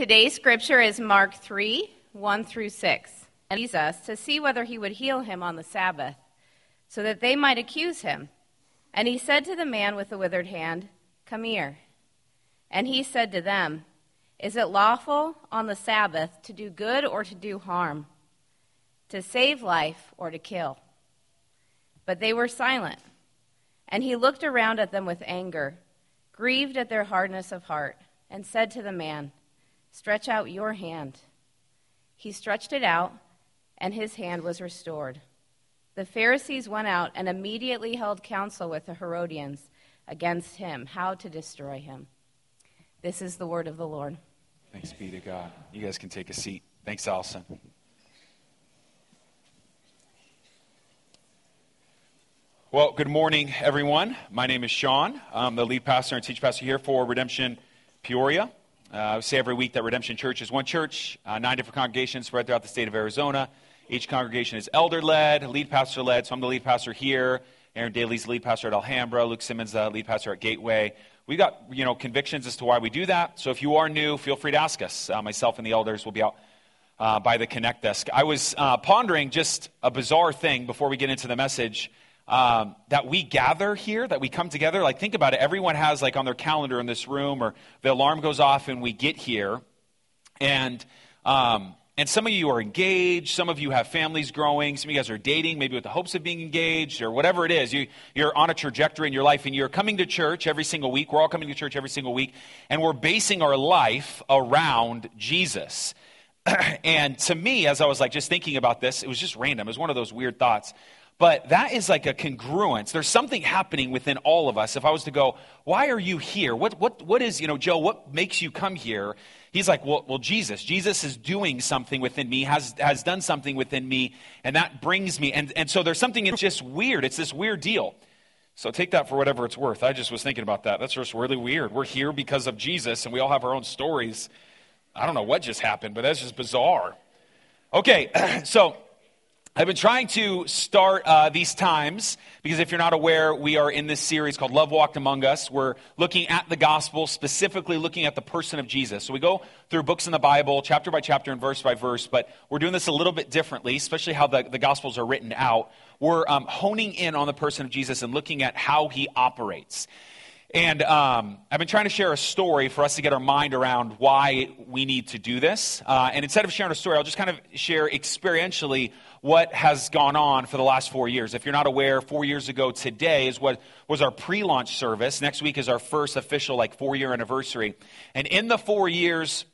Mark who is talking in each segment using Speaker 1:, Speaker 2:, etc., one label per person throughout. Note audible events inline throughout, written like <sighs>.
Speaker 1: Today's scripture is Mark 3 1 through 6. And Jesus to see whether he would heal him on the Sabbath, so that they might accuse him. And he said to the man with the withered hand, Come here. And he said to them, Is it lawful on the Sabbath to do good or to do harm, to save life or to kill? But they were silent. And he looked around at them with anger, grieved at their hardness of heart, and said to the man, Stretch out your hand. He stretched it out, and his hand was restored. The Pharisees went out and immediately held counsel with the Herodians against him, how to destroy him. This is the word of the Lord.
Speaker 2: Thanks be to God. You guys can take a seat. Thanks, Allison. Well, good morning, everyone. My name is Sean. I'm the lead pastor and teach pastor here for Redemption Peoria. Uh, I say every week that Redemption Church is one church, uh, nine different congregations spread throughout the state of Arizona. Each congregation is elder led, lead pastor led. So I'm the lead pastor here. Aaron Daly's lead pastor at Alhambra. Luke Simmons, the lead pastor at Gateway. We've got you know convictions as to why we do that. So if you are new, feel free to ask us. Uh, myself and the elders will be out uh, by the Connect desk. I was uh, pondering just a bizarre thing before we get into the message um, that we gather here, that we come together. Like, think about it. Everyone has, like, on their calendar in this room, or the alarm goes off and we get here. And, um, and some of you are engaged. Some of you have families growing. Some of you guys are dating, maybe with the hopes of being engaged, or whatever it is. You, you're on a trajectory in your life, and you're coming to church every single week. We're all coming to church every single week. And we're basing our life around Jesus. <clears throat> and to me, as I was like just thinking about this, it was just random. It was one of those weird thoughts. But that is like a congruence. There's something happening within all of us. If I was to go, why are you here? What, what, what is, you know, Joe, what makes you come here? He's like, well, well, Jesus. Jesus is doing something within me, has, has done something within me, and that brings me. And, and so there's something, it's just weird. It's this weird deal. So take that for whatever it's worth. I just was thinking about that. That's just really weird. We're here because of Jesus, and we all have our own stories. I don't know what just happened, but that's just bizarre. Okay, <clears throat> so I've been trying to start uh, these times because if you're not aware, we are in this series called Love Walked Among Us. We're looking at the gospel, specifically looking at the person of Jesus. So we go through books in the Bible, chapter by chapter and verse by verse, but we're doing this a little bit differently, especially how the, the gospels are written out. We're um, honing in on the person of Jesus and looking at how he operates. And um, I've been trying to share a story for us to get our mind around why we need to do this. Uh, and instead of sharing a story, I'll just kind of share experientially what has gone on for the last four years. If you're not aware, four years ago today is what was our pre-launch service. Next week is our first official like four-year anniversary. And in the four years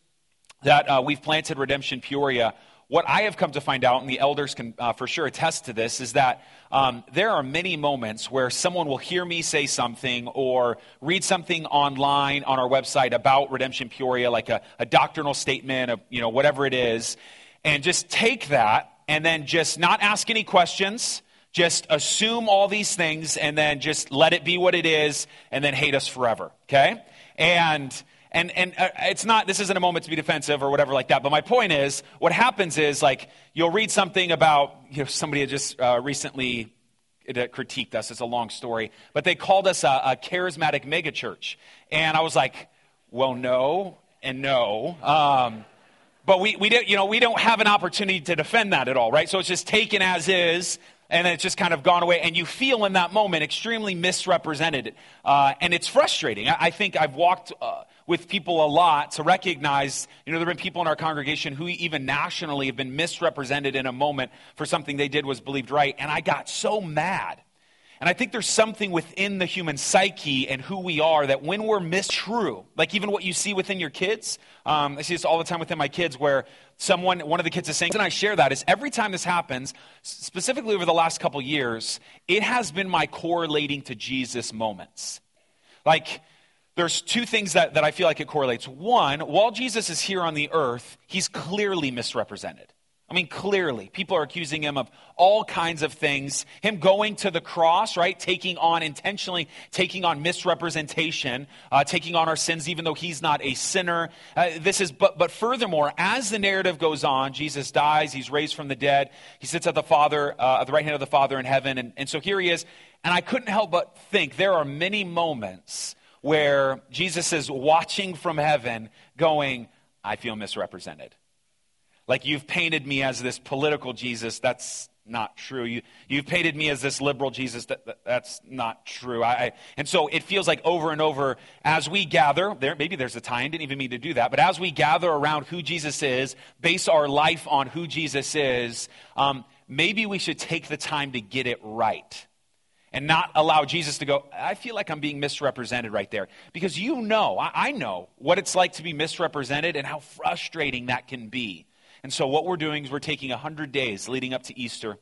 Speaker 2: that uh, we've planted Redemption Peoria, what I have come to find out, and the elders can uh, for sure attest to this, is that um, there are many moments where someone will hear me say something or read something online on our website about Redemption Peoria, like a, a doctrinal statement, of, you know, whatever it is, and just take that and then just not ask any questions, just assume all these things, and then just let it be what it is, and then hate us forever. Okay? And and and uh, it's not this isn't a moment to be defensive or whatever like that but my point is what happens is like you'll read something about you know somebody had just uh, recently critiqued us it's a long story but they called us a, a charismatic megachurch and i was like well no and no um, but we, we, don't, you know, we don't have an opportunity to defend that at all, right? So it's just taken as is, and it's just kind of gone away. And you feel in that moment extremely misrepresented. Uh, and it's frustrating. I, I think I've walked uh, with people a lot to recognize, you know, there have been people in our congregation who even nationally have been misrepresented in a moment for something they did was believed right. And I got so mad and I think there's something within the human psyche and who we are that when we're mistrue, like even what you see within your kids, um, I see this all the time within my kids where someone, one of the kids is saying, and I share that is every time this happens, specifically over the last couple years, it has been my correlating to Jesus moments. Like, there's two things that, that I feel like it correlates. One, while Jesus is here on the earth, he's clearly misrepresented. I mean, clearly, people are accusing him of all kinds of things. Him going to the cross, right? Taking on, intentionally taking on misrepresentation, uh, taking on our sins, even though he's not a sinner. Uh, this is, but, but furthermore, as the narrative goes on, Jesus dies, he's raised from the dead, he sits at the Father, uh, at the right hand of the Father in heaven, and, and so here he is. And I couldn't help but think there are many moments where Jesus is watching from heaven, going, I feel misrepresented. Like you've painted me as this political Jesus. That's not true. You, you've painted me as this liberal Jesus. That, that that's not true. I, I, and so it feels like over and over as we gather, there, maybe there's a time, didn't even mean to do that, but as we gather around who Jesus is, base our life on who Jesus is, um, maybe we should take the time to get it right and not allow Jesus to go, I feel like I'm being misrepresented right there. Because you know, I, I know what it's like to be misrepresented and how frustrating that can be. And so, what we're doing is we're taking 100 days leading up to Easter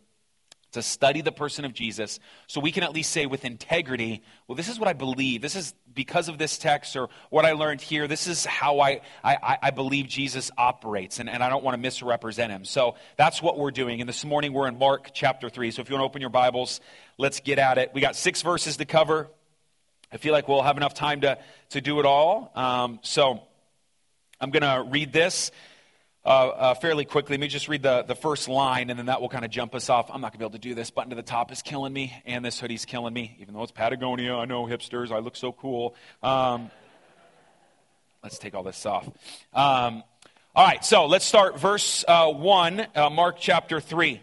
Speaker 2: to study the person of Jesus so we can at least say with integrity, well, this is what I believe. This is because of this text or what I learned here. This is how I, I, I believe Jesus operates, and, and I don't want to misrepresent him. So that's what we're doing. And this morning we're in Mark chapter 3. So if you want to open your Bibles, let's get at it. We got six verses to cover. I feel like we'll have enough time to, to do it all. Um, so I'm going to read this uh, uh, fairly quickly. Let me just read the, the first line, and then that will kind of jump us off. I'm not going to be able to do this. Button to the top is killing me, and this hoodie's killing me, even though it's Patagonia. I know, hipsters. I look so cool. Um, let's take all this off. Um, all right, so let's start verse uh, 1, uh, Mark chapter 3.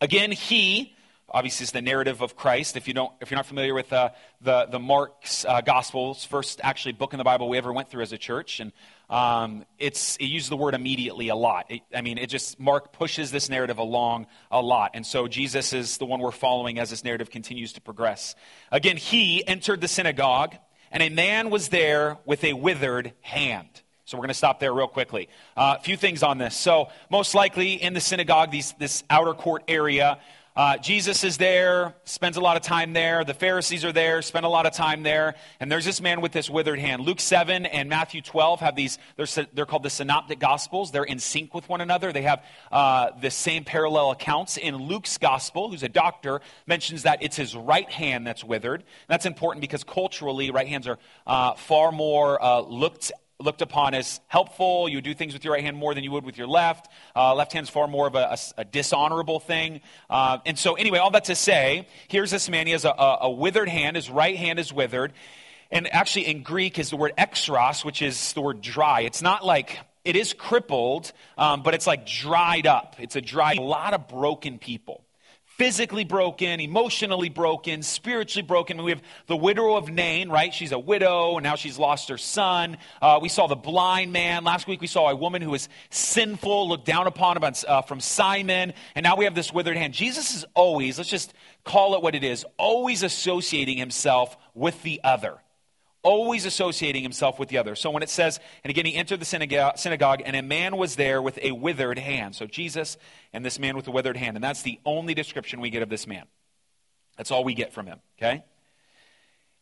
Speaker 2: Again, he obviously is the narrative of Christ. If you don't, if you're not familiar with uh, the the Mark's uh, Gospels, first actually book in the Bible we ever went through as a church, and um, it's it uses the word immediately a lot. It, I mean, it just Mark pushes this narrative along a lot, and so Jesus is the one we're following as this narrative continues to progress. Again, he entered the synagogue, and a man was there with a withered hand. So we're going to stop there real quickly. Uh, a few things on this. So most likely in the synagogue, these, this outer court area, uh, Jesus is there, spends a lot of time there. The Pharisees are there, spend a lot of time there. And there's this man with this withered hand. Luke 7 and Matthew 12 have these, they're, they're called the Synoptic Gospels. They're in sync with one another. They have uh, the same parallel accounts. In Luke's Gospel, who's a doctor, mentions that it's his right hand that's withered. And that's important because culturally, right hands are uh, far more uh, looked looked upon as helpful. You do things with your right hand more than you would with your left. Uh, left hand's far more of a, a, a dishonorable thing. Uh, and so, anyway, all that to say, here's this man. He has a, a, withered hand. His right hand is withered. And actually, in Greek is the word ekstros, which is the word dry. It's not like it is crippled, um, but it's like dried up. It's a dry. A lot of broken people physically broken, emotionally broken, spiritually broken. We have the widow of Nain, right? She's a widow, and now she's lost her son. Uh, we saw the blind man. Last week we saw a woman who was sinful, looked down upon uh, from Simon, and now we have this withered hand. Jesus is always, let's just call it what it is, always associating himself with the other always associating himself with the other. So when it says, and again, he entered the synagogue, and a man was there with a withered hand. So Jesus and this man with a withered hand. And that's the only description we get of this man. That's all we get from him, okay?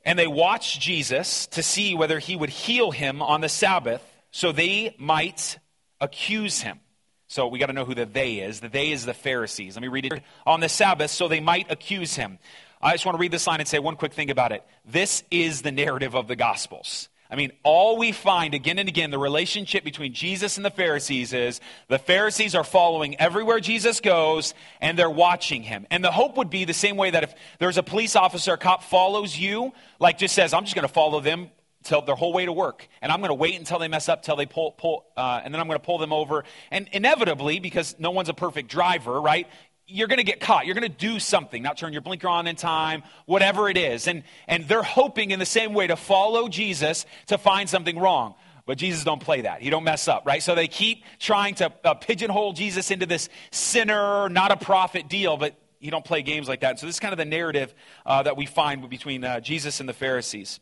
Speaker 2: And they watched Jesus to see whether he would heal him on the Sabbath so they might accuse him. So we got to know who the they is. The they is the Pharisees. Let me read it. On the Sabbath, so they might accuse him. I just want to read this line and say one quick thing about it. This is the narrative of the Gospels. I mean, all we find again and again, the relationship between Jesus and the Pharisees is the Pharisees are following everywhere Jesus goes and they're watching him. And the hope would be the same way that if there's a police officer, a cop follows you, like just says, I'm just going to follow them till their whole way to work. And I'm going to wait until they mess up, till they pull, pull uh, and then I'm going to pull them over. And inevitably, because no one's a perfect driver, right? You're going to get caught. You're going to do something, not turn your blinker on in time, whatever it is. And, and they're hoping in the same way to follow Jesus to find something wrong. But Jesus don't play that. He don't mess up, right? So they keep trying to uh, pigeonhole Jesus into this sinner, not a prophet deal, but he don't play games like that. So this is kind of the narrative uh, that we find between uh, Jesus and the Pharisees.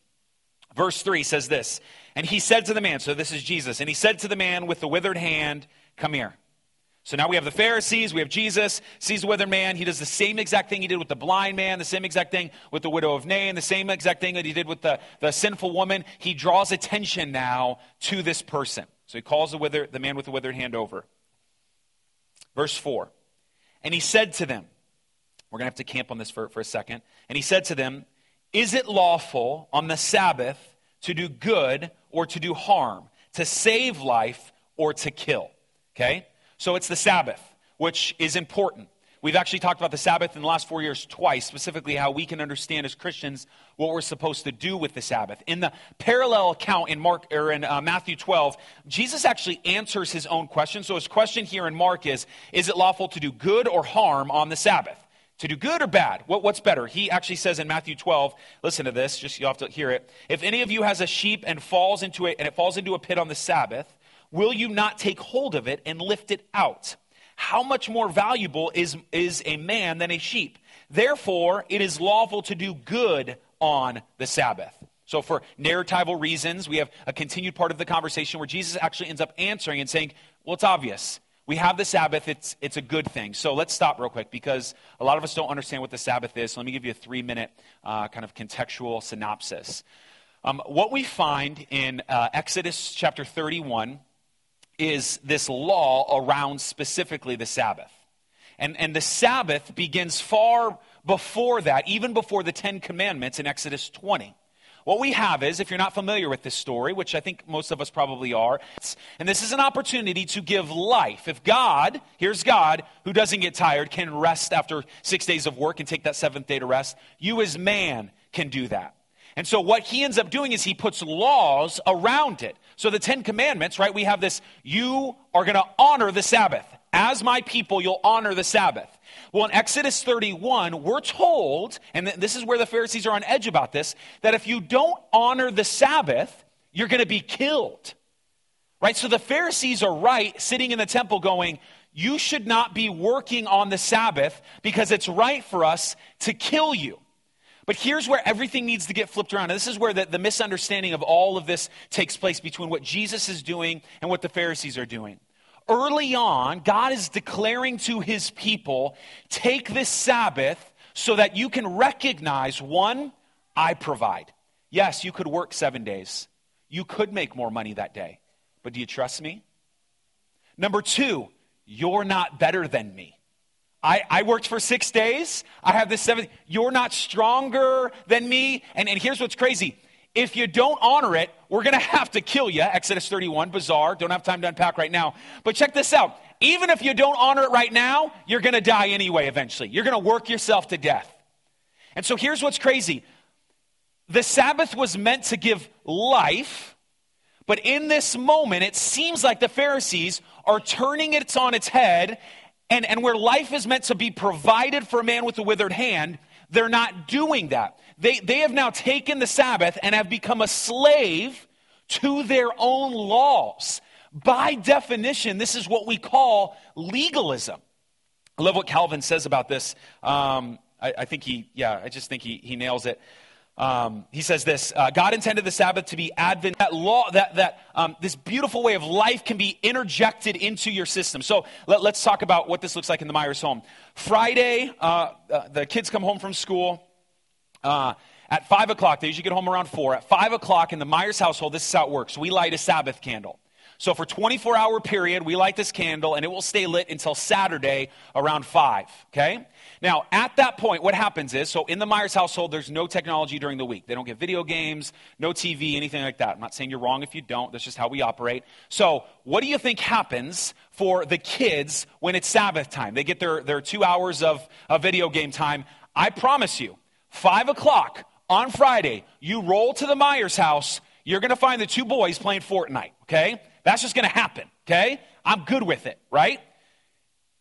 Speaker 2: Verse 3 says this, And he said to the man, so this is Jesus, and he said to the man with the withered hand, Come here. So now we have the Pharisees, we have Jesus, sees the withered man. He does the same exact thing he did with the blind man, the same exact thing with the widow of Nain, the same exact thing that he did with the, the sinful woman. He draws attention now to this person. So he calls the, wither, the man with the withered hand over. Verse 4 And he said to them, We're going to have to camp on this for, for a second. And he said to them, Is it lawful on the Sabbath to do good or to do harm, to save life or to kill? Okay? So it's the Sabbath, which is important. We've actually talked about the Sabbath in the last four years twice, specifically how we can understand as Christians what we're supposed to do with the Sabbath. In the parallel account in Mark or in uh, Matthew 12, Jesus actually answers his own question. So his question here in Mark is: Is it lawful to do good or harm on the Sabbath? To do good or bad? What, what's better? He actually says in Matthew 12, listen to this, just you have to hear it. If any of you has a sheep and falls into it and it falls into a pit on the Sabbath, will you not take hold of it and lift it out? how much more valuable is, is a man than a sheep? Therefore, it is lawful to do good on the Sabbath. So, for narratival reasons, we have a continued part of the conversation where Jesus actually ends up answering and saying, Well, it's obvious. We have the Sabbath, it's, it's a good thing. So, let's stop real quick because a lot of us don't understand what the Sabbath is. So, let me give you a three minute uh, kind of contextual synopsis. Um, what we find in uh, Exodus chapter 31 is this law around specifically the Sabbath. And, and the Sabbath begins far before that, even before the Ten Commandments in Exodus 20. What we have is, if you're not familiar with this story, which I think most of us probably are, and this is an opportunity to give life. If God, here's God, who doesn't get tired, can rest after six days of work and take that seventh day to rest, you as man can do that. And so what he ends up doing is he puts laws around it. So the Ten Commandments, right? We have this, you are going to honor the Sabbath. As my people, you'll honor the Sabbath. Well, in Exodus 31, we're told, and this is where the Pharisees are on edge about this, that if you don't honor the Sabbath, you're going to be killed. Right? So the Pharisees are right, sitting in the temple going, you should not be working on the Sabbath because it's right for us to kill you. But here's where everything needs to get flipped around. And this is where the, the misunderstanding of all of this takes place between what Jesus is doing and what the Pharisees are doing. Early on, God is declaring to his people take this Sabbath so that you can recognize one, I provide. Yes, you could work seven days, you could make more money that day. But do you trust me? Number two, you're not better than me. I, I worked for six days. I have this seventh. You're not stronger than me. And, and here's what's crazy. If you don't honor it, we're going <laughs> to have to kill you. Exodus 31, bizarre. Don't have time to unpack right now. But check this out. Even if you don't honor it right now, you're going to die anyway eventually. You're going to work yourself to death. And so here's what's crazy the Sabbath was meant to give life, but in this moment, it seems like the Pharisees are turning it on its head and, and where life is meant to be provided for a man with a withered hand, they're not doing that. They, they have now taken the Sabbath and have become a slave to their own laws. By definition, this is what we call legalism. I love what Calvin says about this. Um, I, I, think he, yeah, I just think he, he nails it. Um, he says this uh, God intended the Sabbath to be Advent, that law, that, that um, this beautiful way of life can be interjected into your system. So let, us talk about what this looks like in the Myers home. Friday, uh, uh, the kids come home from school. Uh, at 5 o'clock, they usually get home around 4. At 5 o'clock in the Myers household, this is how it works. We light a Sabbath candle. So for 24 hour period, we light this candle and it will stay lit until Saturday around 5, okay? Now, at that point, what happens is, so in the Myers household, there's no technology during the week. They don't get video games, no TV, anything like that. I'm not saying you're wrong if you don't. That's just how we operate. So, what do you think happens for the kids when it's Sabbath time? They get their, their two hours of, of video game time. I promise you, 5 o'clock on Friday, you roll to the Myers house, you're going to find the two boys playing Fortnite, okay? That's just going to happen, okay? I'm good with it, right?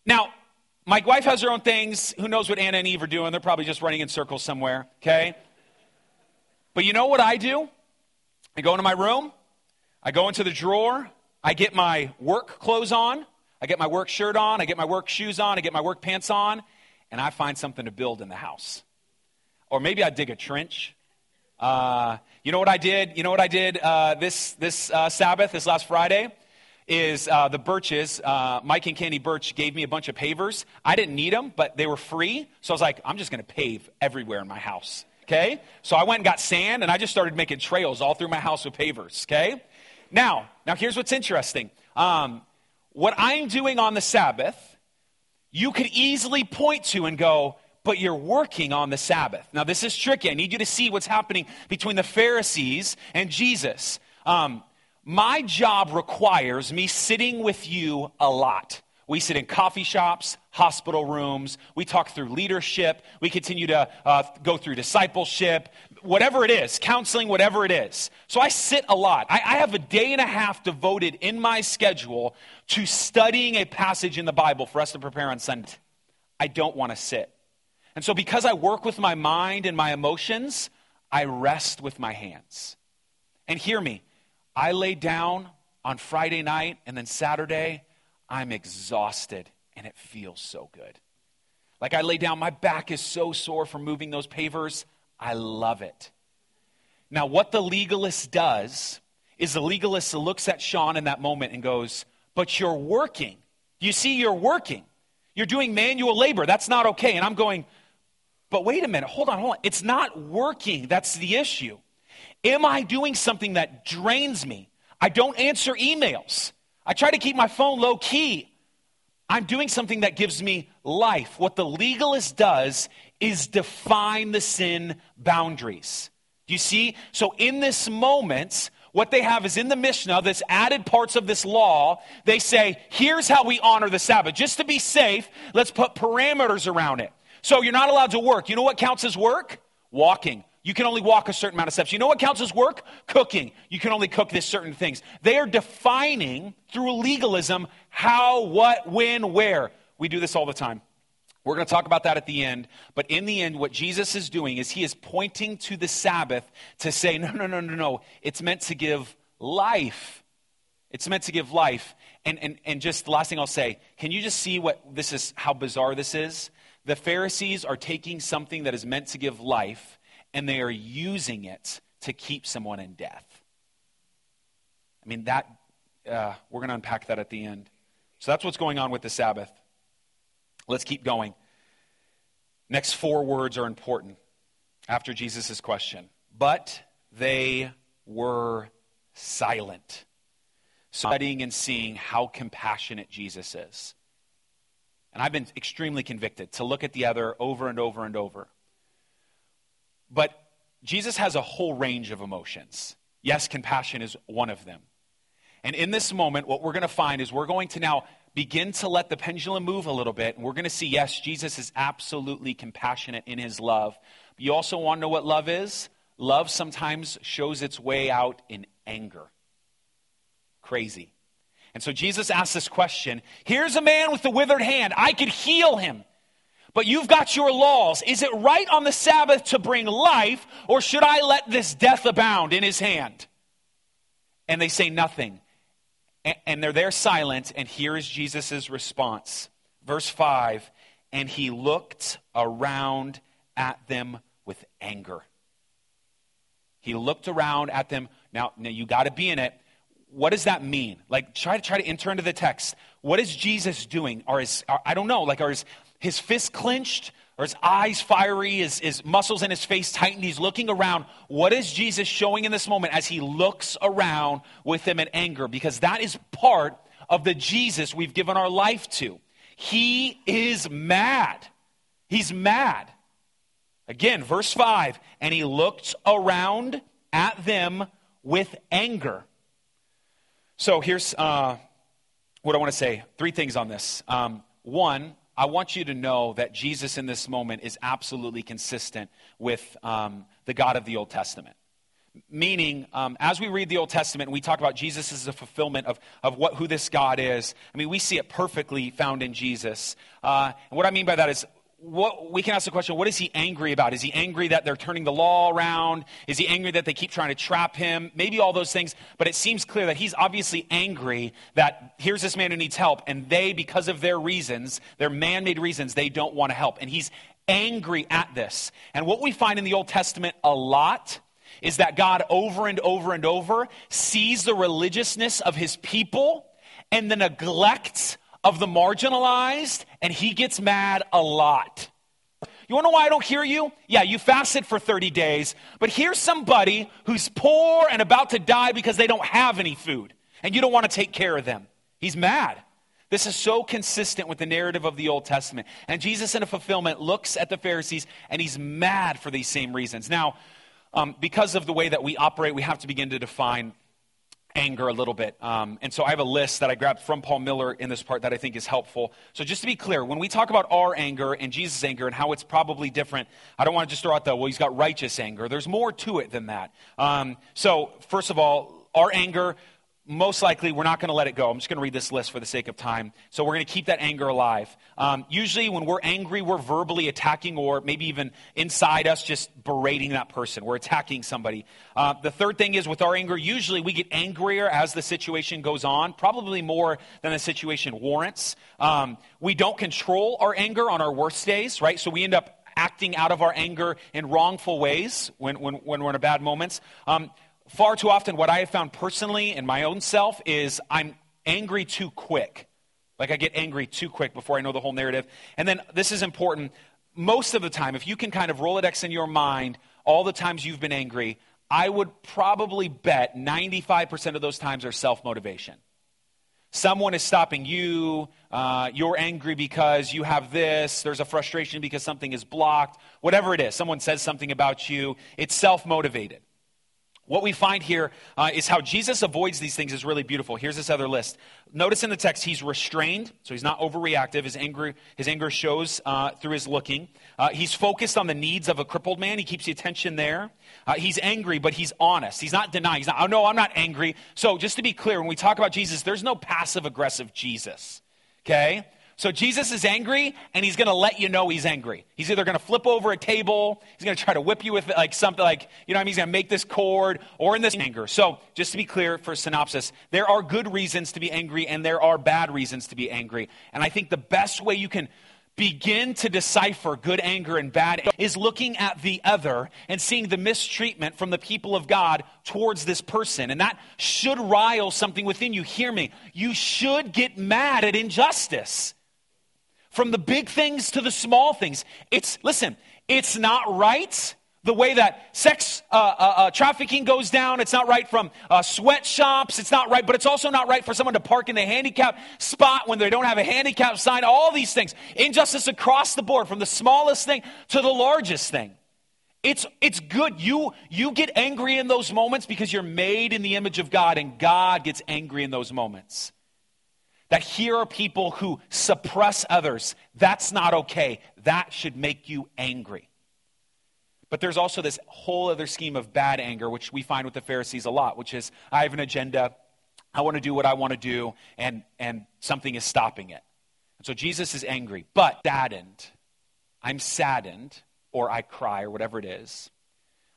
Speaker 2: Now, my wife has her own things. Who knows what Anna and Eve are doing? They're probably just running in circles somewhere, okay? But you know what I do? I go into my room, I go into the drawer, I get my work clothes on, I get my work shirt on, I get my work shoes on, I get my work pants on, and I find something to build in the house. Or maybe I dig a trench. Uh, you know what I did? You know what I did uh, this, this uh, Sabbath, this last Friday? Is uh, the Birches. Uh, Mike and Candy Birch gave me a bunch of pavers. I didn't need them, but they were free. So I was like, I'm just going to pave everywhere in my house. Okay? So I went and got sand and I just started making trails all through my house with pavers. Okay? Now, now here's what's interesting. Um, what I'm doing on the Sabbath, you could easily point to and go, but you're working on the Sabbath. Now, this is tricky. I need you to see what's happening between the Pharisees and Jesus. Um, my job requires me sitting with you a lot. We sit in coffee shops, hospital rooms. We talk through leadership. We continue to uh, go through discipleship, whatever it is, counseling, whatever it is. So I sit a lot. I, I have a day and a half devoted in my schedule to studying a passage in the Bible for us to prepare on Sunday. I don't want to sit. And so, because I work with my mind and my emotions, I rest with my hands. And hear me, I lay down on Friday night and then Saturday I'm exhausted and it feels so good. Like I lay down, my back is so sore from moving those pavers. I love it. Now, what the legalist does is the legalist looks at Sean in that moment and goes, But you're working. You see, you're working. You're doing manual labor. That's not okay. And I'm going, But wait a minute. Hold on, hold on. It's not working. That's the issue. Am I doing something that drains me? I don't answer emails. I try to keep my phone low key. I'm doing something that gives me life. What the legalist does is define the sin boundaries. Do you see? So in this moment, what they have is in the Mishnah, this added parts of this law, they say, here's how we honor the Sabbath. Just to be safe, let's put parameters around it. So you're not allowed to work. You know what counts as work? Walking. You can only walk a certain amount of steps. You know what counts as work? Cooking. You can only cook this certain things. They are defining through legalism how, what, when, where. We do this all the time. We're going to talk about that at the end. But in the end, what Jesus is doing is he is pointing to the Sabbath to say, no, no, no, no, no. It's meant to give life. It's meant to give life. And, and, and just the last thing I'll say, can you just see what this is, how bizarre this is? The Pharisees are taking something that is meant to give life and they are using it to keep someone in death. I mean, that, uh, we're going to unpack that at the end. So that's what's going on with the Sabbath. Let's keep going. Next four words are important after Jesus' question. But they were silent, studying and seeing how compassionate Jesus is. And I've been extremely convicted to look at the other over and over and over. But Jesus has a whole range of emotions. Yes, compassion is one of them. And in this moment, what we're going to find is we're going to now begin to let the pendulum move a little bit. And we're going to see, yes, Jesus is absolutely compassionate in his love. But you also want to know what love is? Love sometimes shows its way out in anger. Crazy. And so Jesus asks this question Here's a man with a withered hand. I could heal him. But you've got your laws. Is it right on the Sabbath to bring life, or should I let this death abound in his hand? And they say nothing. And they're there silent, and here is Jesus' response. Verse 5 And he looked around at them with anger. He looked around at them. Now, now you got to be in it. What does that mean? Like, try to try to enter into the text. What is Jesus doing? Or is I don't know. Like, are his his fist clenched or his eyes fiery, his, his muscles in his face tightened. He's looking around. What is Jesus showing in this moment as he looks around with them in anger? Because that is part of the Jesus we've given our life to. He is mad. He's mad. Again, verse 5 and he looked around at them with anger. So here's uh, what I want to say three things on this. Um, one, I want you to know that Jesus in this moment is absolutely consistent with um, the God of the Old Testament. Meaning, um, as we read the Old Testament and we talk about Jesus as a fulfillment of, of what, who this God is, I mean, we see it perfectly found in Jesus. Uh, and what I mean by that is what, we can ask the question what is he angry about? Is he angry that they're turning the law around? Is he angry that they keep trying to trap him? Maybe all those things, but it seems clear that he's obviously angry that here's this man who needs help, and they, because of their reasons, their man made reasons, they don't want to help. And he's angry at this. And what we find in the Old Testament a lot is that God over and over and over sees the religiousness of his people and the neglect of the marginalized, and he gets mad a lot. You wanna know why I don't hear you? Yeah, you fasted for 30 days, but here's somebody who's poor and about to die because they don't have any food, and you don't wanna take care of them. He's mad. This is so consistent with the narrative of the Old Testament. And Jesus, in a fulfillment, looks at the Pharisees and he's mad for these same reasons. Now, um, because of the way that we operate, we have to begin to define anger a little bit. Um, and so I have a list that I grabbed from Paul Miller in this part that I think is helpful. So just to be clear, when we talk about our anger and Jesus' anger and how it's probably different, I don't want to just throw out the, well, he's got righteous anger. There's more to it than that. Um, so, first of all, our anger, most likely we're not going to let it go. I'm just going to read this list for the sake of time. So we're going to keep that anger alive. Um, usually, when we're angry, we're verbally attacking, or maybe even inside us, just berating that person. We're attacking somebody. Uh, the third thing is with our anger, usually we get angrier as the situation goes on, probably more than the situation warrants. Um, we don't control our anger on our worst days, right? So we end up acting out of our anger in wrongful ways when, when, when we're in a bad moments. Um, far too often, what I have found personally in my own self is I'm angry too quick. Like I get angry too quick before I know the whole narrative. And then this is important. Most of the time, if you can kind of Rolodex in your mind all the times you've been angry, I would probably bet 95% of those times are self motivation. Someone is stopping you. Uh, you're angry because you have this. There's a frustration because something is blocked. Whatever it is, someone says something about you. It's self motivated. What we find here uh, is how Jesus avoids these things is really beautiful. Here's this other list. Notice in the text, he's restrained, so he's not overreactive. His anger, his anger shows uh, through his looking. Uh, he's focused on the needs of a crippled man. He keeps the attention there. Uh, he's angry, but he's honest. He's not denying. He's not, oh, no, I'm not angry. So just to be clear, when we talk about Jesus, there's no passive aggressive Jesus. Okay? So Jesus is angry, and he's going to let you know he's angry. He's either going to flip over a table, he's going to try to whip you with like something like, you know, I mean, he's going to make this cord, or in this anger. So just to be clear for synopsis, there are good reasons to be angry, and there are bad reasons to be angry. And I think the best way you can begin to decipher good anger and bad is looking at the other and seeing the mistreatment from the people of God towards this person. And that should rile something within you. Hear me. You should get mad at injustice from the big things to the small things. It's, listen, it's not right the way that sex uh, uh, uh, trafficking goes down. It's not right from uh, sweatshops. It's not right, but it's also not right for someone to park in the handicap spot when they don't have a handicap sign. All these things. Injustice across the board, from the smallest thing to the largest thing. It's, it's good. You, you get angry in those moments because you're made in the image of God, and God gets angry in those moments that here are people who suppress others. That's not okay. That should make you angry. But there's also this whole other scheme of bad anger, which we find with the Pharisees a lot, which is I have an agenda, I want to do what I want to do, and, and something is stopping it. And so Jesus is angry, but saddened. I'm saddened, or I cry, or whatever it is,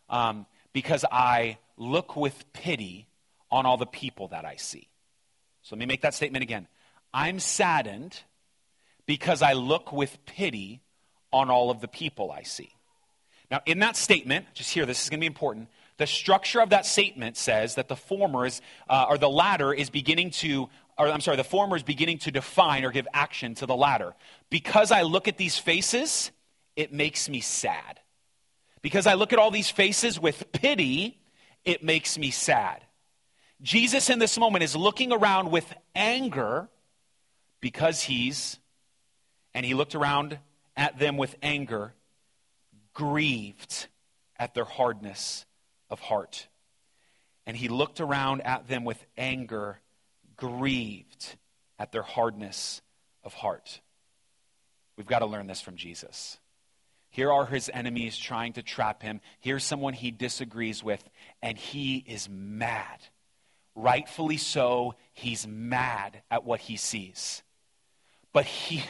Speaker 2: um, because I look with pity on all the people that I see. So let me make that statement again. I'm saddened because I look with pity on all of the people I see. Now, in that statement, just here, this is going to be important. The structure of that statement says that the former is, uh, or the latter is beginning to, or I'm sorry, the former is beginning to define or give action to the latter. Because I look at these faces, it makes me sad. Because I look at all these faces with pity, it makes me sad. Jesus in this moment is looking around with anger because he's, and he looked around at them with anger, grieved at their hardness of heart. And he looked around at them with anger, grieved at their hardness of heart. We've got to learn this from Jesus. Here are his enemies trying to trap him. Here's someone he disagrees with, and he is mad. Rightfully so, he's mad at what he sees. But he,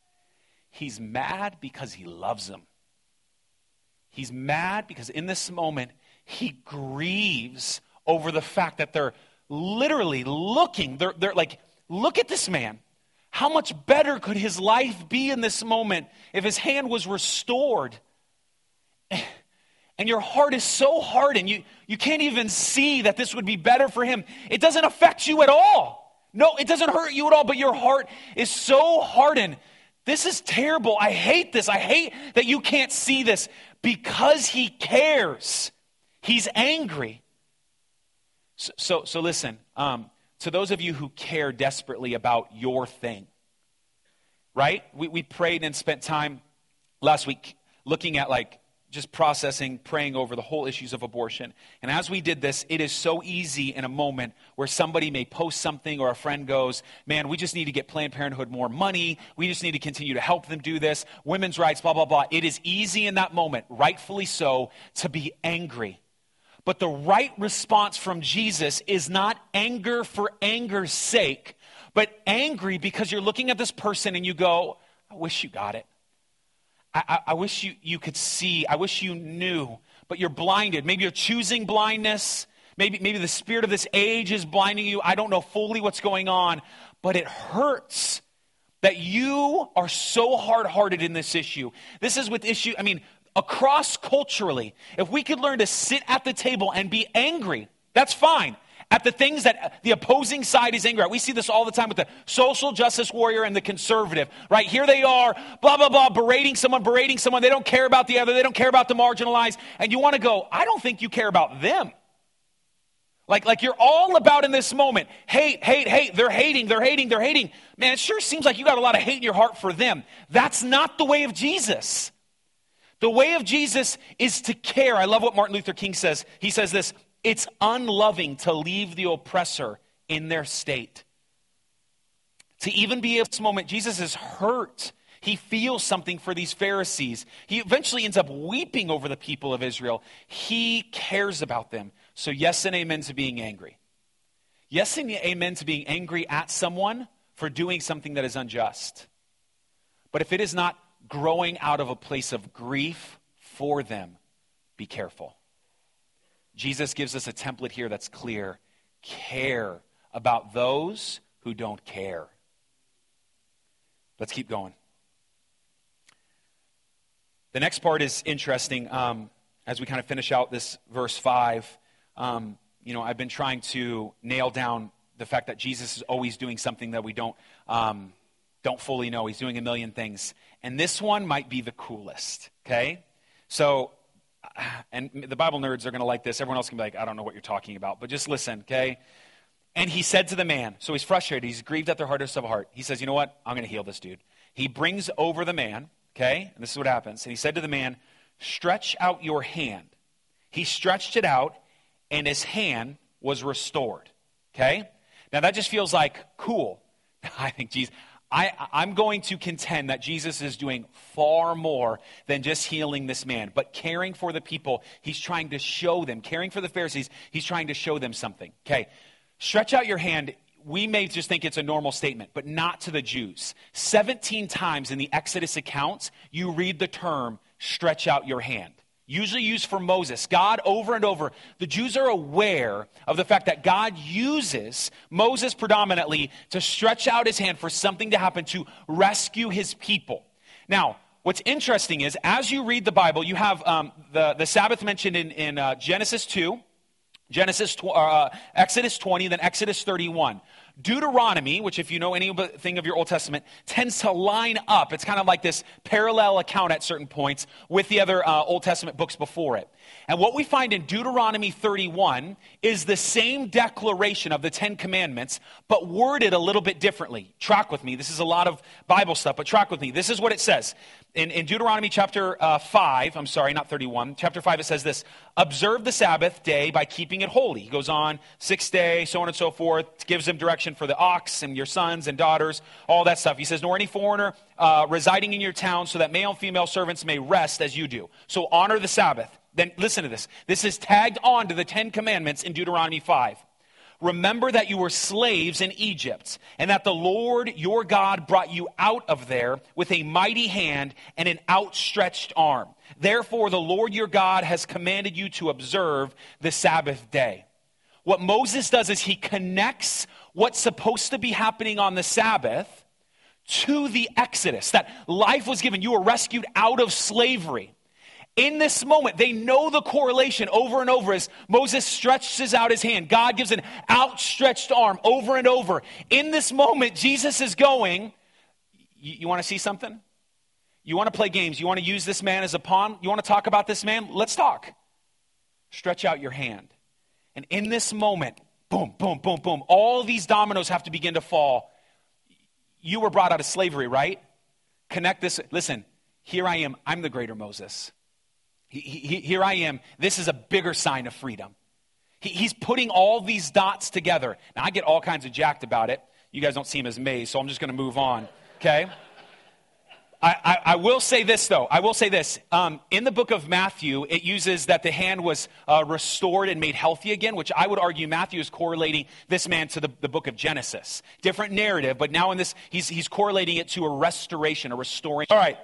Speaker 2: <laughs> he's mad because he loves them. He's mad because in this moment, he grieves over the fact that they're literally looking, they're, they're like, look at this man. How much better could his life be in this moment if his hand was restored? And your heart is so hardened, you, you can't even see that this would be better for him. It doesn't affect you at all. No, it doesn't hurt you at all, but your heart is so hardened. This is terrible. I hate this. I hate that you can't see this because he cares. He's angry. So, so, so listen, um, to those of you who care desperately about your thing, right? We, we prayed and spent time last week looking at like just processing, praying over the whole issues of abortion. And as we did this, it is so easy in a moment where somebody may post something or a friend goes, Man, we just need to get Planned Parenthood more money. We just need to continue to help them do this. Women's rights, blah, blah, blah. It is easy in that moment, rightfully so, to be angry. But the right response from Jesus is not anger for anger's sake, but angry because you're looking at this person and you go, I wish you got it. I, I, wish you, you could see. I wish you knew, but you're blinded. Maybe you're choosing blindness. Maybe, maybe the spirit of this age is blinding you. I don't know fully what's going on, but it hurts that you are so hard hearted in this issue. This is with issue, I mean, across culturally. If we could learn to sit at the table and be angry, that's fine at the things that the opposing side is angry at. We see this all the time with the social justice warrior and the conservative, right? Here they are, blah, blah, blah, berating someone, berating someone. They don't care about the other, they don't care about the marginalized. And you want to go, I don't think you care about them. Like, like you're all about in this moment hate, hate, hate. They're hating, they're hating, they're hating. Man, it sure seems like you got a lot of hate in your heart for them. That's not the way of Jesus. The way of Jesus is to care. I love what Martin Luther King says. He says this it's unloving to leave the oppressor in their state. To even be at this moment, Jesus is hurt. He feels something for these Pharisees. He eventually ends up weeping over the people of Israel. He cares about them. So, yes and amen to being angry. Yes and amen to being angry at someone for doing something that is unjust. But if it is not growing out of a place of grief for them, be careful. Jesus gives us a template here that's clear care about those who don't care. Let's keep going. The next part is interesting um, as we kind of finish out this verse 5. Um, you know, I've been trying to nail down the fact that Jesus is always doing something that we don't, um, don't fully know. He's doing a million things. And this one might be the coolest, okay? So <sighs> and the Bible nerds are going to like this. Everyone else can be like, I don't know what you're talking about. But just listen, okay? And he said to the man, so he's frustrated. He's grieved at their hardest of heart. He says, You know what? I'm going to heal this dude. He brings over the man, okay? And this is what happens. And he said to the man, Stretch out your hand. He stretched it out, and his hand was restored, okay? Now that just feels like cool. <laughs> I think, geez, I, I'm going to contend that Jesus is doing far more than just healing this man, but caring for the people. He's trying to show them, caring for the Pharisees, he's trying to show them something. Okay, stretch out your hand. We may just think it's a normal statement, but not to the Jews. 17 times in the Exodus accounts, you read the term, stretch out your hand usually used for Moses. God, over and over, the Jews are aware of the fact that God uses Moses predominantly to stretch out his hand for something to happen to rescue his people. Now, what's interesting is as you read the Bible, you have um, the, the Sabbath mentioned in, in uh, Genesis 2. Genesis, uh, Exodus 20, then Exodus 31. Deuteronomy, which, if you know anything of your Old Testament, tends to line up. It's kind of like this parallel account at certain points with the other uh, Old Testament books before it. And what we find in Deuteronomy 31 is the same declaration of the Ten Commandments, but worded a little bit differently. Track with me. This is a lot of Bible stuff, but track with me. This is what it says. In, in Deuteronomy chapter uh, 5, I'm sorry, not 31, chapter 5, it says this Observe the Sabbath day by keeping it holy. He goes on, sixth day, so on and so forth, gives them direction for the ox and your sons and daughters, all that stuff. He says, Nor any foreigner uh, residing in your town, so that male and female servants may rest as you do. So honor the Sabbath. Then listen to this. This is tagged on to the Ten Commandments in Deuteronomy 5. Remember that you were slaves in Egypt, and that the Lord your God brought you out of there with a mighty hand and an outstretched arm. Therefore, the Lord your God has commanded you to observe the Sabbath day. What Moses does is he connects what's supposed to be happening on the Sabbath to the Exodus, that life was given. You were rescued out of slavery. In this moment, they know the correlation over and over as Moses stretches out his hand. God gives an outstretched arm over and over. In this moment, Jesus is going, You, you want to see something? You want to play games? You want to use this man as a pawn? You want to talk about this man? Let's talk. Stretch out your hand. And in this moment, boom, boom, boom, boom, all these dominoes have to begin to fall. You were brought out of slavery, right? Connect this. Listen, here I am. I'm the greater Moses. He, he, here I am. This is a bigger sign of freedom. He, he's putting all these dots together. Now, I get all kinds of jacked about it. You guys don't seem as amazed, so I'm just going to move on, okay? I, I, I, will say this, though. I will say this. Um, in the book of Matthew, it uses that the hand was uh, restored and made healthy again, which I would argue Matthew is correlating this man to the, the book of Genesis. Different narrative, but now in this, he's, he's correlating it to a restoration, a restoring. All right.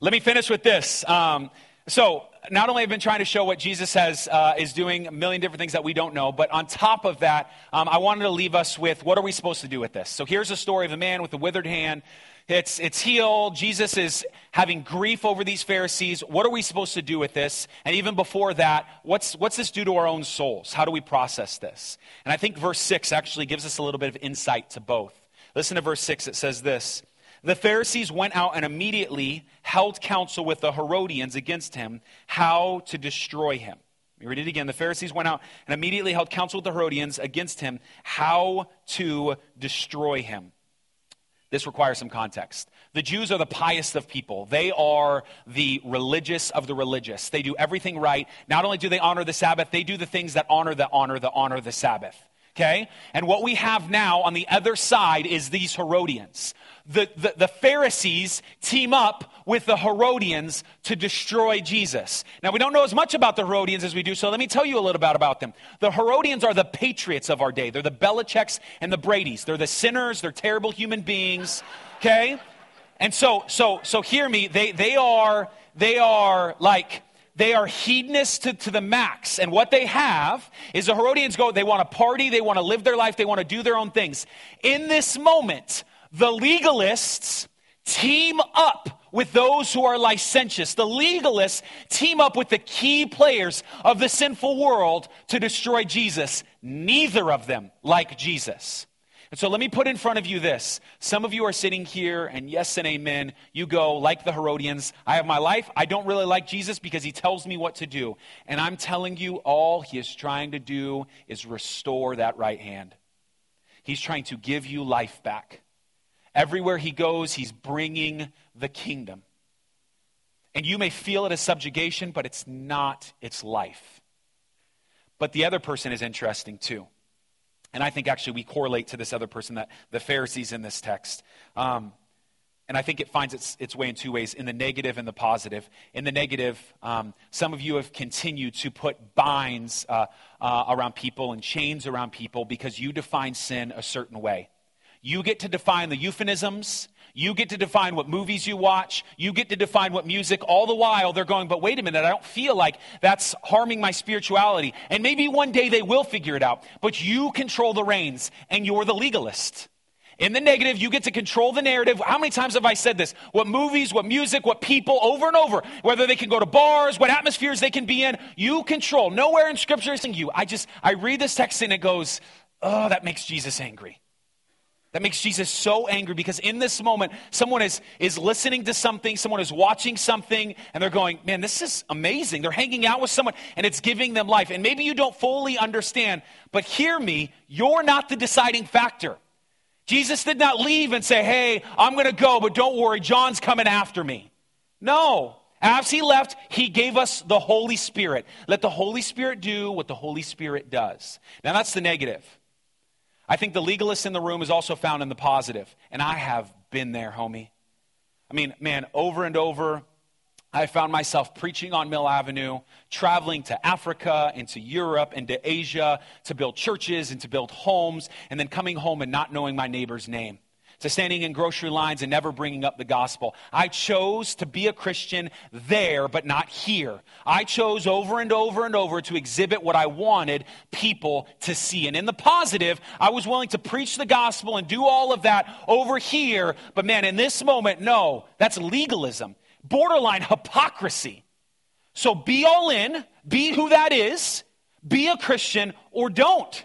Speaker 2: Let me finish with this. Um, so, not only have been trying to show what Jesus has, uh, is doing a million different things that we don't know, but on top of that, um, I wanted to leave us with what are we supposed to do with this? So, here's a story of a man with a withered hand it's, it's healed. Jesus is having grief over these Pharisees. What are we supposed to do with this? And even before that, what's, what's this do to our own souls? How do we process this? And I think verse 6 actually gives us a little bit of insight to both. Listen to verse 6. It says this The Pharisees went out and immediately held counsel with the Herodians against him, how to destroy him. Let me read it again. The Pharisees went out and immediately held counsel with the Herodians against him, how to destroy him. This requires some context. The Jews are the pious of people. They are the religious of the religious. They do everything right. Not only do they honor the Sabbath, they do the things that honor the honor the honor the Sabbath. Okay? And what we have now on the other side is these Herodians. The, the, the, Pharisees team up with the Herodians to destroy Jesus. Now, we don't know as much about the Herodians as we do, so let me tell you a little bit about them. The Herodians are the patriots of our day. They're the Belichicks and the Bradys. They're the sinners, they're terrible human beings. Okay? And so, so, so hear me. They, they are, they are like, they are hedonists to, to, the max. And what they have is the Herodians go, they want to party, they want to live their life, they want to do their own things. In this moment, the legalists team up with those who are licentious. The legalists team up with the key players of the sinful world to destroy Jesus. Neither of them like Jesus. And so let me put in front of you this. Some of you are sitting here, and yes and amen, you go, like the Herodians, I have my life. I don't really like Jesus because he tells me what to do. And I'm telling you, all he is trying to do is restore that right hand. He's trying to give you life back. Everywhere he goes, he's bringing the kingdom. And you may feel it as subjugation, but it's not, it's life. But the other person is interesting too. And I think actually we correlate to this other person, that the Pharisees in this text. Um, and I think it finds its, its way in two ways in the negative and the positive. In the negative, um, some of you have continued to put binds uh, uh, around people and chains around people because you define sin a certain way. You get to define the euphemisms you get to define what movies you watch. You get to define what music. All the while, they're going, but wait a minute, I don't feel like that's harming my spirituality. And maybe one day they will figure it out. But you control the reins, and you're the legalist. In the negative, you get to control the narrative. How many times have I said this? What movies, what music, what people, over and over. Whether they can go to bars, what atmospheres they can be in, you control. Nowhere in Scripture is saying you. I just, I read this text and it goes, oh, that makes Jesus angry. That makes Jesus so angry because in this moment, someone is, is listening to something, someone is watching something, and they're going, Man, this is amazing. They're hanging out with someone, and it's giving them life. And maybe you don't fully understand, but hear me, you're not the deciding factor. Jesus did not leave and say, Hey, I'm going to go, but don't worry, John's coming after me. No. As he left, he gave us the Holy Spirit. Let the Holy Spirit do what the Holy Spirit does. Now, that's the negative. I think the legalist in the room is also found in the positive, and I have been there, homie. I mean, man, over and over, I found myself preaching on Mill Avenue, traveling to Africa and to Europe and to Asia to build churches and to build homes, and then coming home and not knowing my neighbor's name to standing in grocery lines and never bringing up the gospel. I chose to be a Christian there, but not here. I chose over and over and over to exhibit what I wanted people to see. And in the positive, I was willing to preach the gospel and do all of that over here. But man, in this moment, no, that's legalism, borderline hypocrisy. So be all in, be who that is, be a Christian or don't.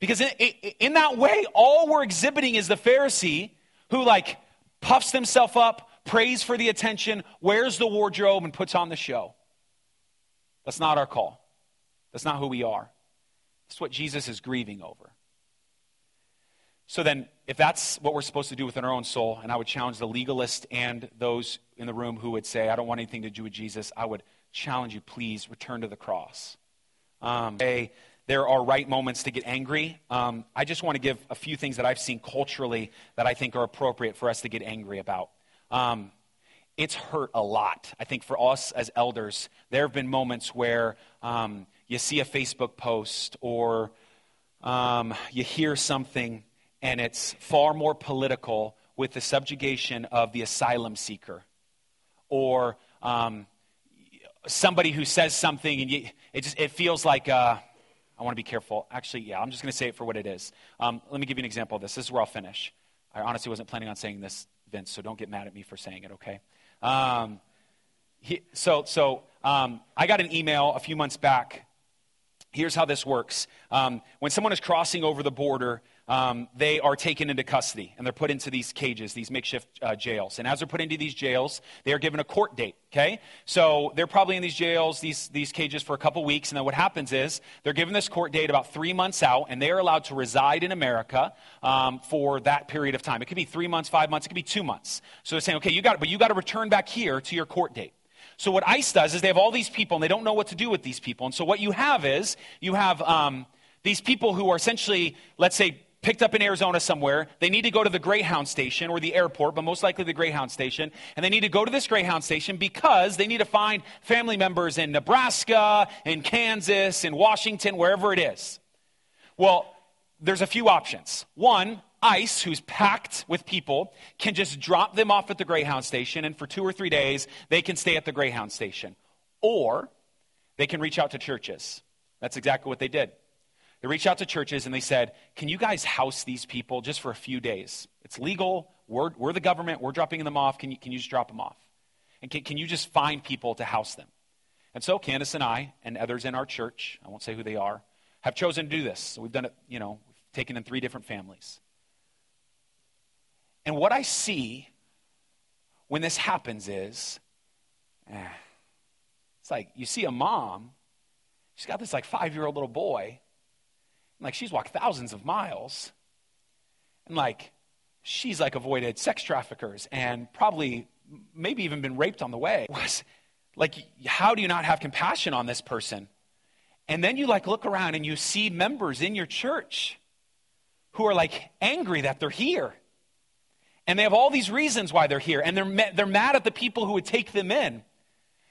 Speaker 2: Because in, in, that way, all we're exhibiting is the Pharisee who, like, puffs himself up, prays for the attention, wears the wardrobe, and puts on the show. That's not our call. That's not who we are. That's what Jesus is grieving over. So then, if that's what we're supposed to do within our own soul, and I would challenge the legalist and those in the room who would say, I don't want anything to do with Jesus, I would challenge you, please return to the cross. Um, say, there are right moments to get angry. Um, I just want to give a few things that I've seen culturally that I think are appropriate for us to get angry about. Um, it's hurt a lot. I think for us as elders, there have been moments where um, you see a Facebook post or um, you hear something and it's far more political with the subjugation of the asylum seeker or um, somebody who says something and you, it, just, it feels like uh, i want to be careful. Actually yeah i'm just going to say it for what it is. Um, let me give you an example of this. This is where i'll finish. I honestly wasn't planning on saying this vince so don't get mad at me for saying it okay? Um, he, so so um, i got an email a few months back. Here's how this works. Um, when someone is crossing over the border um, they are taken into custody and they're put into these cages, these makeshift uh, jails. And as they're put into these jails, they are given a court date, okay? So they're probably in these jails, these, these cages for a couple weeks. And then what happens is they're given this court date about three months out, and they are allowed to reside in America um, for that period of time. It could be three months, five months, it could be two months. So they're saying, okay, you got it, but you got to return back here to your court date. So what ICE does is they have all these people, and they don't know what to do with these people. And so what you have is you have um, these people who are essentially, let's say, picked up in Arizona somewhere. They need to go to the Greyhound station or the airport, but most likely the Greyhound station. And they need to go to this Greyhound station because they need to find family members in Nebraska, in Kansas, in Washington, wherever it is. Well, there's a few options. One, ICE, who's packed with people, can just drop them off at the Greyhound station, and for two or three days, they can stay at the Greyhound station. Or they can reach out to churches. That's exactly what they did. They reached out to churches and they said, Can you guys house these people just for a few days? It's legal. We're, we're the government. We're dropping them off. Can you, can you just drop them off? And can, can you just find people to house them? And so Candace and I and others in our church, I won't say who they are, have chosen to do this. So we've done it, you know, we've taken in three different families. And what I see when this happens is, eh, it's like you see a mom, she's got this like five year old little boy like she's walked thousands of miles. And like she's like avoided sex traffickers and probably maybe even been raped on the way. <laughs> Was like, how do you not have compassion on this person? And then you like look around and you see members in your church who are like angry that they're here. And they have all these reasons why they're here. And they're, they're mad at the people who would take them in.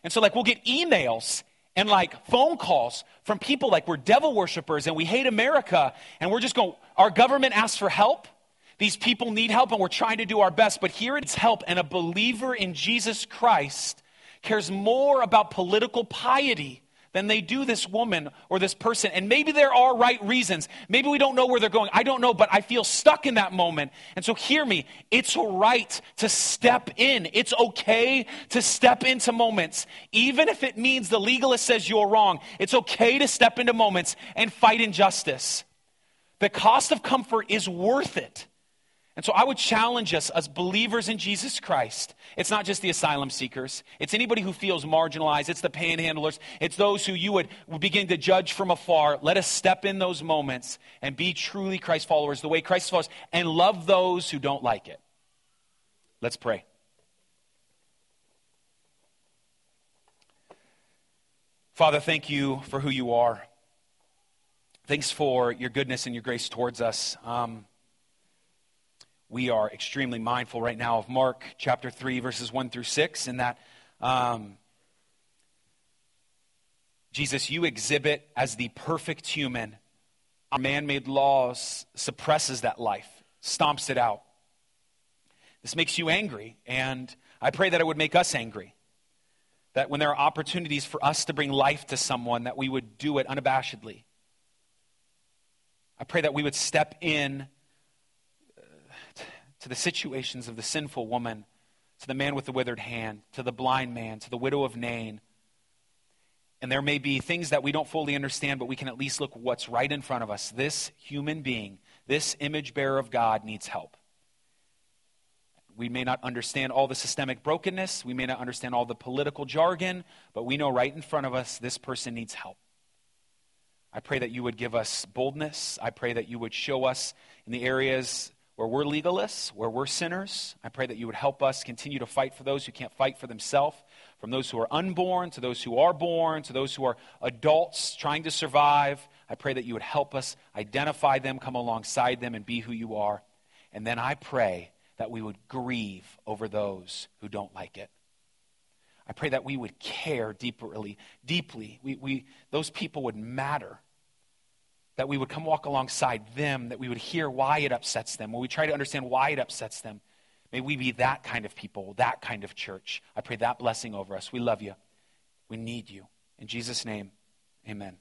Speaker 2: And so, like, we'll get emails and like phone calls from people like we're devil worshippers and we hate America and we're just going, our government asks for help. These people need help and we're trying to do our best, but here it's help. And a believer in Jesus Christ cares more about political piety than they do this woman or this person. And maybe there are right reasons. Maybe we don't know where they're going. I don't know, but I feel stuck in that moment. And so hear me. It's right to step in. It's okay to step into moments. Even if it means the legalist says you're wrong, it's okay to step into moments and fight injustice. The cost of comfort is worth it. And so I would challenge us as believers in Jesus Christ. It's not just the asylum seekers, it's anybody who feels marginalized, it's the panhandlers, it's those who you would, begin to judge from afar. Let us step in those moments and be truly Christ followers, the way Christ follows, and love those who don't like it. Let's pray. Father, thank you for who you are. Thanks for your goodness and your grace towards us. Um, we are extremely mindful right now of Mark chapter 3, verses 1 through 6, and that um, Jesus, you exhibit as the perfect human. Our man made laws suppresses that life, stomps it out. This makes you angry, and I pray that it would make us angry. That when there are opportunities for us to bring life to someone, that we would do it unabashedly. I pray that we would step in to the situations of the sinful woman, to the man with the withered hand, to the blind man, to the widow of Nain. And there may be things that we don't fully understand, but we can at least look what's right in front of us. This human being, this image bearer of God, needs help. We may not understand all the systemic brokenness, we may not understand all the political jargon, but we know right in front of us this person needs help. I pray that you would give us boldness. I pray that you would show us in the areas where we're legalists, where we're sinners. I pray that you would help us continue to fight for those who can't fight for themselves, from those who are unborn to those who are born to those who are adults trying to survive. I pray that you would help us identify them, come alongside them, and be who you are. And then I pray that we would grieve over those who don't like it. I pray that we would care deeply, deeply. We, we, those people would matter that we would come walk alongside them, that we would hear why it upsets them, when we try to understand why it upsets them. May we be that kind of people, that kind of church. I pray that blessing over us. We love you. We need you. In Jesus' name, amen.